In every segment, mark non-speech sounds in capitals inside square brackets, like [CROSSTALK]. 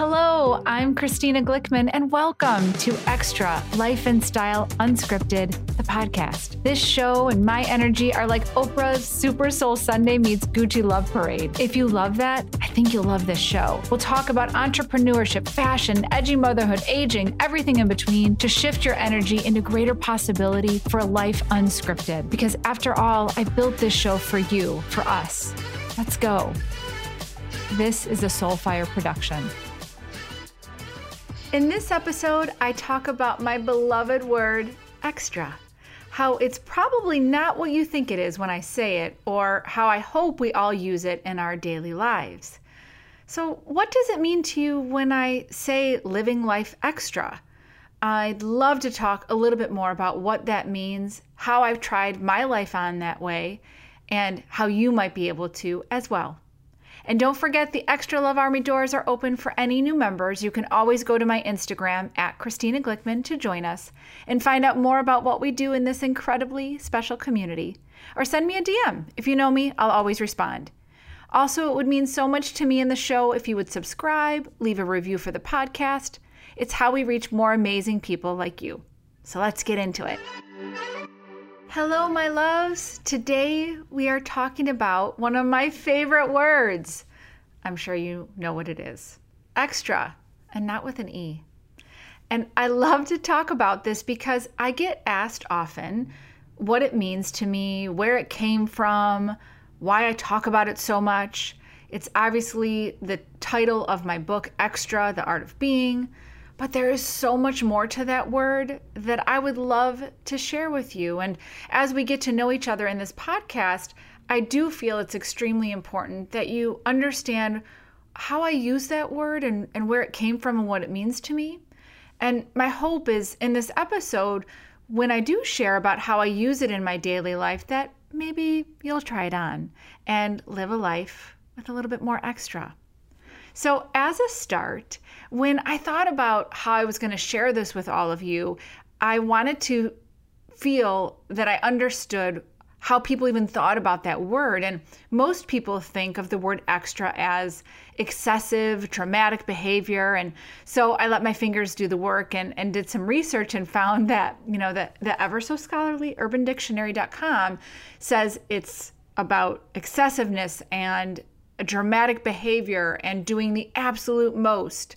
Hello, I'm Christina Glickman, and welcome to Xtra Life and Style Unscripted, the podcast. This show and my energy are like Oprah's Super Soul Sunday meets Gucci Love Parade. If you love that, I think you'll love this show. We'll talk about entrepreneurship, fashion, edgy motherhood, aging, everything in between to shift your energy into greater possibility for a life unscripted. Because after all, I built this show for you, for us. Let's go. This is a Soulfire production. In this episode, I talk about my beloved word, extra. How it's probably not what you think it is when I say it, or how I hope we all use it in our daily lives. So, what does it mean to you when I say living life extra? I'd love to talk a little bit more about what that means, how I've tried my life on that way, and how you might be able to as well. And don't forget the Extra Love Army doors are open for any new members. You can always go to my Instagram at Christina Glickman to join us and find out more about what we do in this incredibly special community. Or send me a DM. If you know me, I'll always respond. Also, it would mean so much to me in the show if you would subscribe, leave a review for the podcast. It's how we reach more amazing people like you. So let's get into it. Hello, my loves. Today we are talking about one of my favorite words. I'm sure you know what it is Xtra, and not with an E. And I love to talk about this because I get asked often what it means to me, where it came from, why I talk about it so much. It's obviously the title of my book, Xtra The Art of Being. But there is so much more to that word that I would love to share with you. And as we get to know each other in this podcast, I do feel it's extremely important that you understand how I use that word and, and where it came from and what it means to me. And my hope is in this episode, when I do share about how I use it in my daily life, that maybe you'll try it on and live a life with a little bit more extra. So, as a start, when I thought about how I was going to share this with all of you, I wanted to feel that I understood how people even thought about that word. And most people think of the word extra as excessive, traumatic behavior. And so I let my fingers do the work and, and did some research and found that, you know, that the ever so scholarly urbandictionary.com says it's about excessiveness and dramatic behavior and doing the absolute most.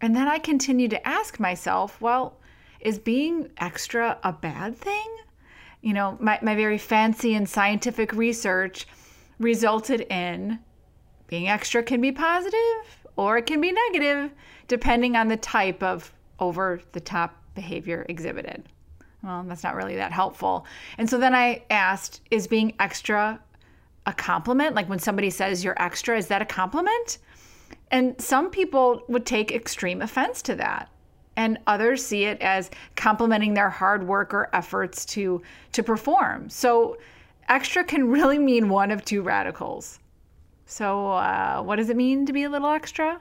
And then I continue to ask myself, well, is being extra a bad thing? You know, my, my very fancy and scientific research resulted in being extra can be positive or it can be negative, depending on the type of over the top behavior exhibited. Well, that's not really that helpful. And so then I asked, is being extra a compliment? Like when somebody says you're extra, is that a compliment? And some people would take extreme offense to that. And others see it as complimenting their hard work or efforts to, to perform. So, extra can really mean one of two radicals. So, uh, what does it mean to be a little extra?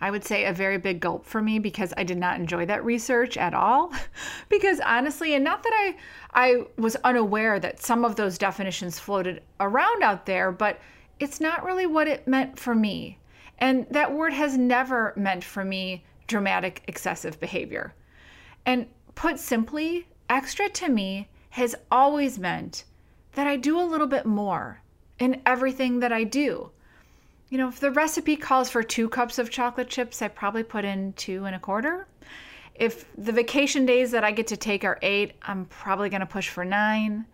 I would say a very big gulp for me because I did not enjoy that research at all. [LAUGHS] because honestly, and not that I I was unaware that some of those definitions floated around out there, but it's not really what it meant for me. And that word has never meant for me dramatic excessive behavior. And put simply, extra to me has always meant that I do a little bit more in everything that I do. You know, if the recipe calls for two cups of chocolate chips, I probably put in two and a quarter. If the vacation days that I get to take are eight, I'm probably going to push for nine.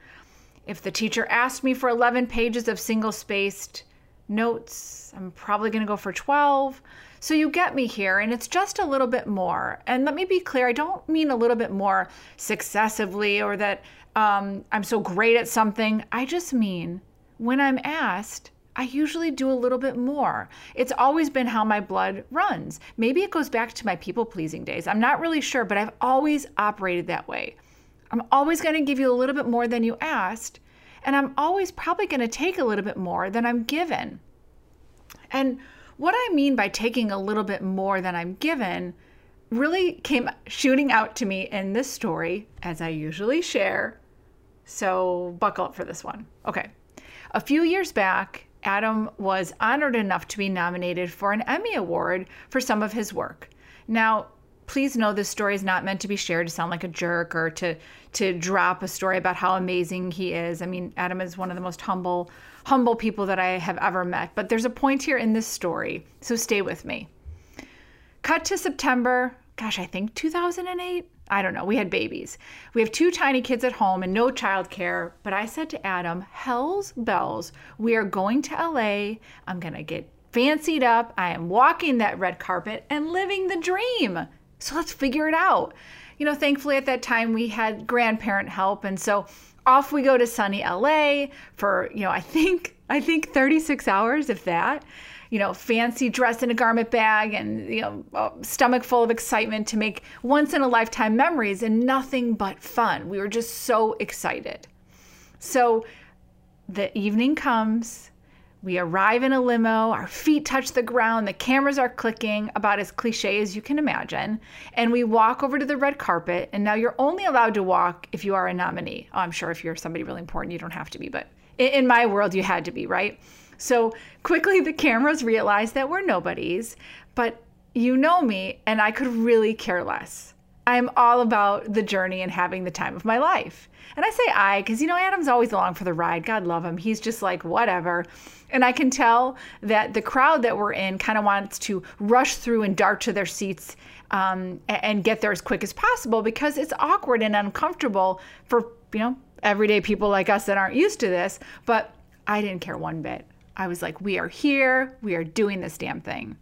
If the teacher asked me for 11 pages of single spaced notes, I'm probably going to go for 12. So you get me here, and it's just a little bit more. And let me be clear I don't mean a little bit more successively or that um, I'm so great at something. I just mean when I'm asked, I usually do a little bit more. It's always been how my blood runs. Maybe it goes back to my people pleasing days. I'm not really sure, but I've always operated that way. I'm always going to give you a little bit more than you asked, and I'm always probably going to take a little bit more than I'm given. And what I mean by taking a little bit more than I'm given really came shooting out to me in this story, as I usually share. So buckle up for this one. Okay. A few years back, Adam was honored enough to be nominated for an Emmy Award for some of his work. Now, please know this story is not meant to be shared to sound like a jerk or to to drop a story about how amazing he is. I mean, Adam is one of the most humble humble people that I have ever met, but there's a point here in this story. So stay with me. Cut to September, gosh, I think 2008. I don't know. We had babies. We have two tiny kids at home and no childcare. But I said to Adam, Hell's bells, we are going to LA. I'm going to get fancied up. I am walking that red carpet and living the dream. So let's figure it out. You know, thankfully at that time we had grandparent help. And so off we go to sunny LA for, you know, I think, I think 36 hours, if that you know, fancy dress in a garment bag and, you know, stomach full of excitement to make once in a lifetime memories and nothing but fun. We were just so excited. So the evening comes. We arrive in a limo, our feet touch the ground, the cameras are clicking, about as cliche as you can imagine. And we walk over to the red carpet, and now you're only allowed to walk if you are a nominee. Oh, I'm sure if you're somebody really important, you don't have to be, but in my world, you had to be, right? So quickly the cameras realize that we're nobodies, but you know me, and I could really care less. I'm all about the journey and having the time of my life. And I say I because, you know, Adam's always along for the ride. God love him. He's just like, whatever. And I can tell that the crowd that we're in kind of wants to rush through and dart to their seats um, and get there as quick as possible because it's awkward and uncomfortable for, you know, everyday people like us that aren't used to this. But I didn't care one bit. I was like, we are here, we are doing this damn thing.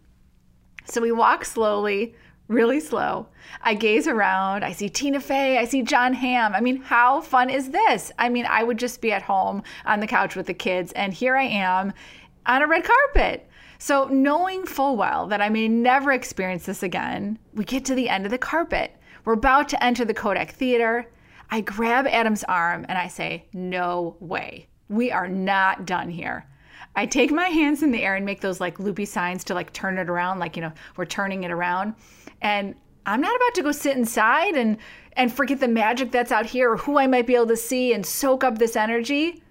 So we walk slowly, really slow. I gaze around, I see Tina Fey, I see Jon Hamm. I mean, how fun is this? I mean, I would just be at home on the couch with the kids, and here I am on a red carpet. So, knowing full well that I may never experience this again, we get to the end of the carpet. We're about to enter the Kodak Theater. I grab Adam's arm and I say, No way. We are not done here. I take my hands in the air and make those like loopy signs to like turn it around, like, you know, we're turning it around. And I'm not about to go sit inside and and forget the magic that's out here or who I might be able to see and soak up this energy.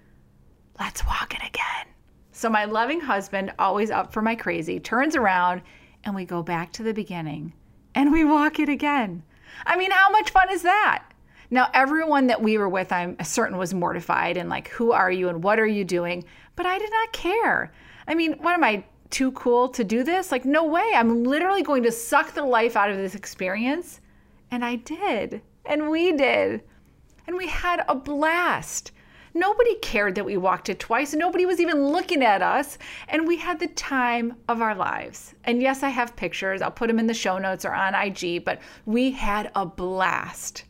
Let's walk it again. So my loving husband, always up for my crazy, turns around and we go back to the beginning and we walk it again. I mean, how much fun is that? Now, everyone that we were with, I'm certain was mortified and like, who are you and what are you doing? But I did not care. I mean, what am I too cool to do this? Like, no way. I'm literally going to suck the life out of this experience. And I did. And we did. And we had a blast. Nobody cared that we walked it twice. Nobody was even looking at us. And we had the time of our lives. And yes, I have pictures. I'll put them in the show notes or on IG, but we had a blast.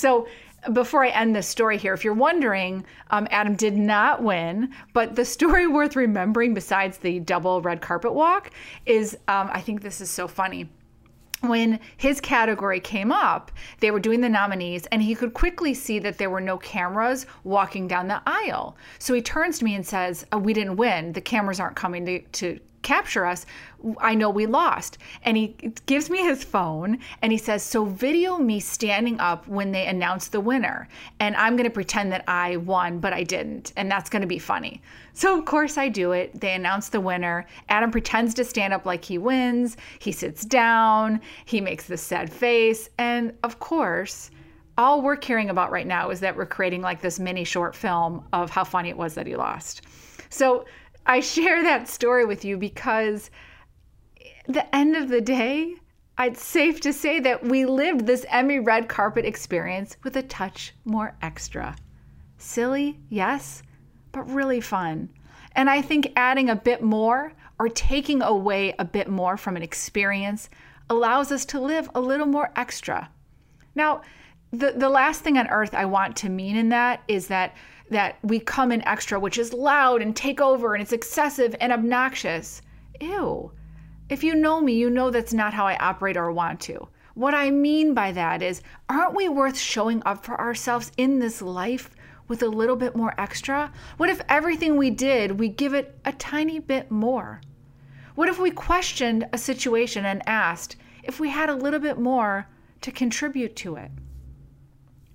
So before I end this story here, if you're wondering, um, Adam did not win, but the story [LAUGHS] worth remembering, besides the double red carpet walk, is um, I think this is so funny. When his category came up, they were doing the nominees, and he could quickly see that there were no cameras walking down the aisle. So he turns to me and says, oh, We didn't win. The cameras aren't coming to, to capture us, I know we lost. And he gives me his phone and he says, So video me standing up when they announce the winner. And I'm going to pretend that I won, but I didn't. And that's going to be funny. So, of course, I do it. They announce the winner. Adam pretends to stand up like he wins. He sits down. He makes this sad face. And of course, all we're caring about right now is that we're creating like this mini short film of how funny it was that he lost. So, I share that story with you because the end of the day, it's safe to say that we lived this Emmy red carpet experience with a touch more extra. Silly, yes, but really fun. And I think adding a bit more or taking away a bit more from an experience allows us to live a little more extra. Now, the, the last thing on earth I want to mean in that is that that we come in extra, which is loud and take over and it's excessive and obnoxious. Ew. If you know me, you know that's not how I operate or want to. What I mean by that is, aren't we worth showing up for ourselves in this life with a little bit more extra? What if everything we did, we give it a tiny bit more? What if we questioned a situation and asked if we had a little bit more to contribute to it?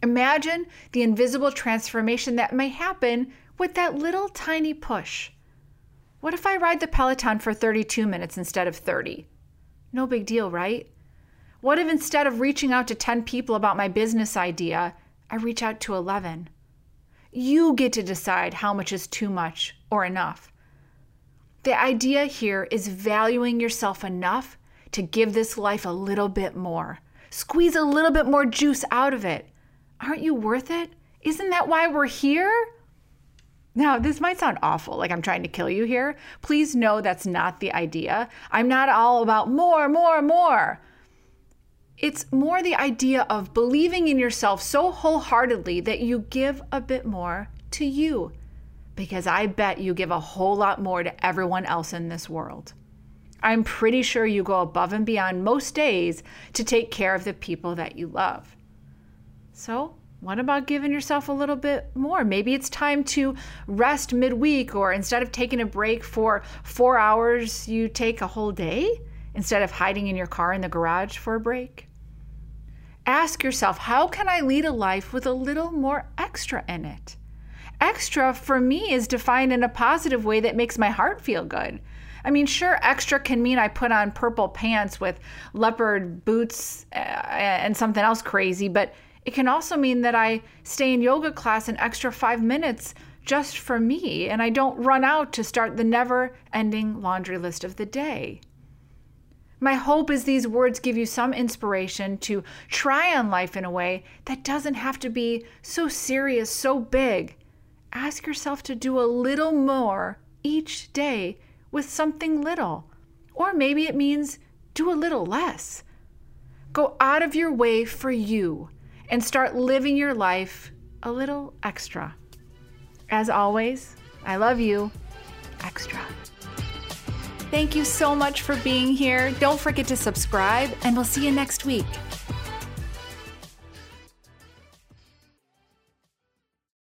Imagine the invisible transformation that may happen with that little tiny push. What if I ride the Peloton for 32 minutes instead of 30? No big deal, right? What if instead of reaching out to 10 people about my business idea, I reach out to 11? You get to decide how much is too much or enough. The idea here is valuing yourself enough to give this life a little bit more. Squeeze a little bit more juice out of it. Aren't you worth it? Isn't that why we're here? Now, this might sound awful, like I'm trying to kill you here. Please know that's not the idea. I'm not all about more, more, more. It's more the idea of believing in yourself so wholeheartedly that you give a bit more to you. Because I bet you give a whole lot more to everyone else in this world. I'm pretty sure you go above and beyond most days to take care of the people that you love. So, what about giving yourself a little bit more? Maybe it's time to rest midweek, or instead of taking a break for four hours, you take a whole day instead of hiding in your car in the garage for a break. Ask yourself, how can I lead a life with a little more extra in it? Extra for me is defined in a positive way that makes my heart feel good. I mean, sure, extra can mean I put on purple pants with leopard boots uh, and something else crazy, but it can also mean that I stay in yoga class an extra five minutes just for me and I don't run out to start the never ending laundry list of the day. My hope is these words give you some inspiration to try on life in a way that doesn't have to be so serious, so big. Ask yourself to do a little more each day with something little. Or maybe it means do a little less. Go out of your way for you and start living your life a little extra. As always, I love you extra. Thank you so much for being here. Don't forget to subscribe, and we'll see you next week.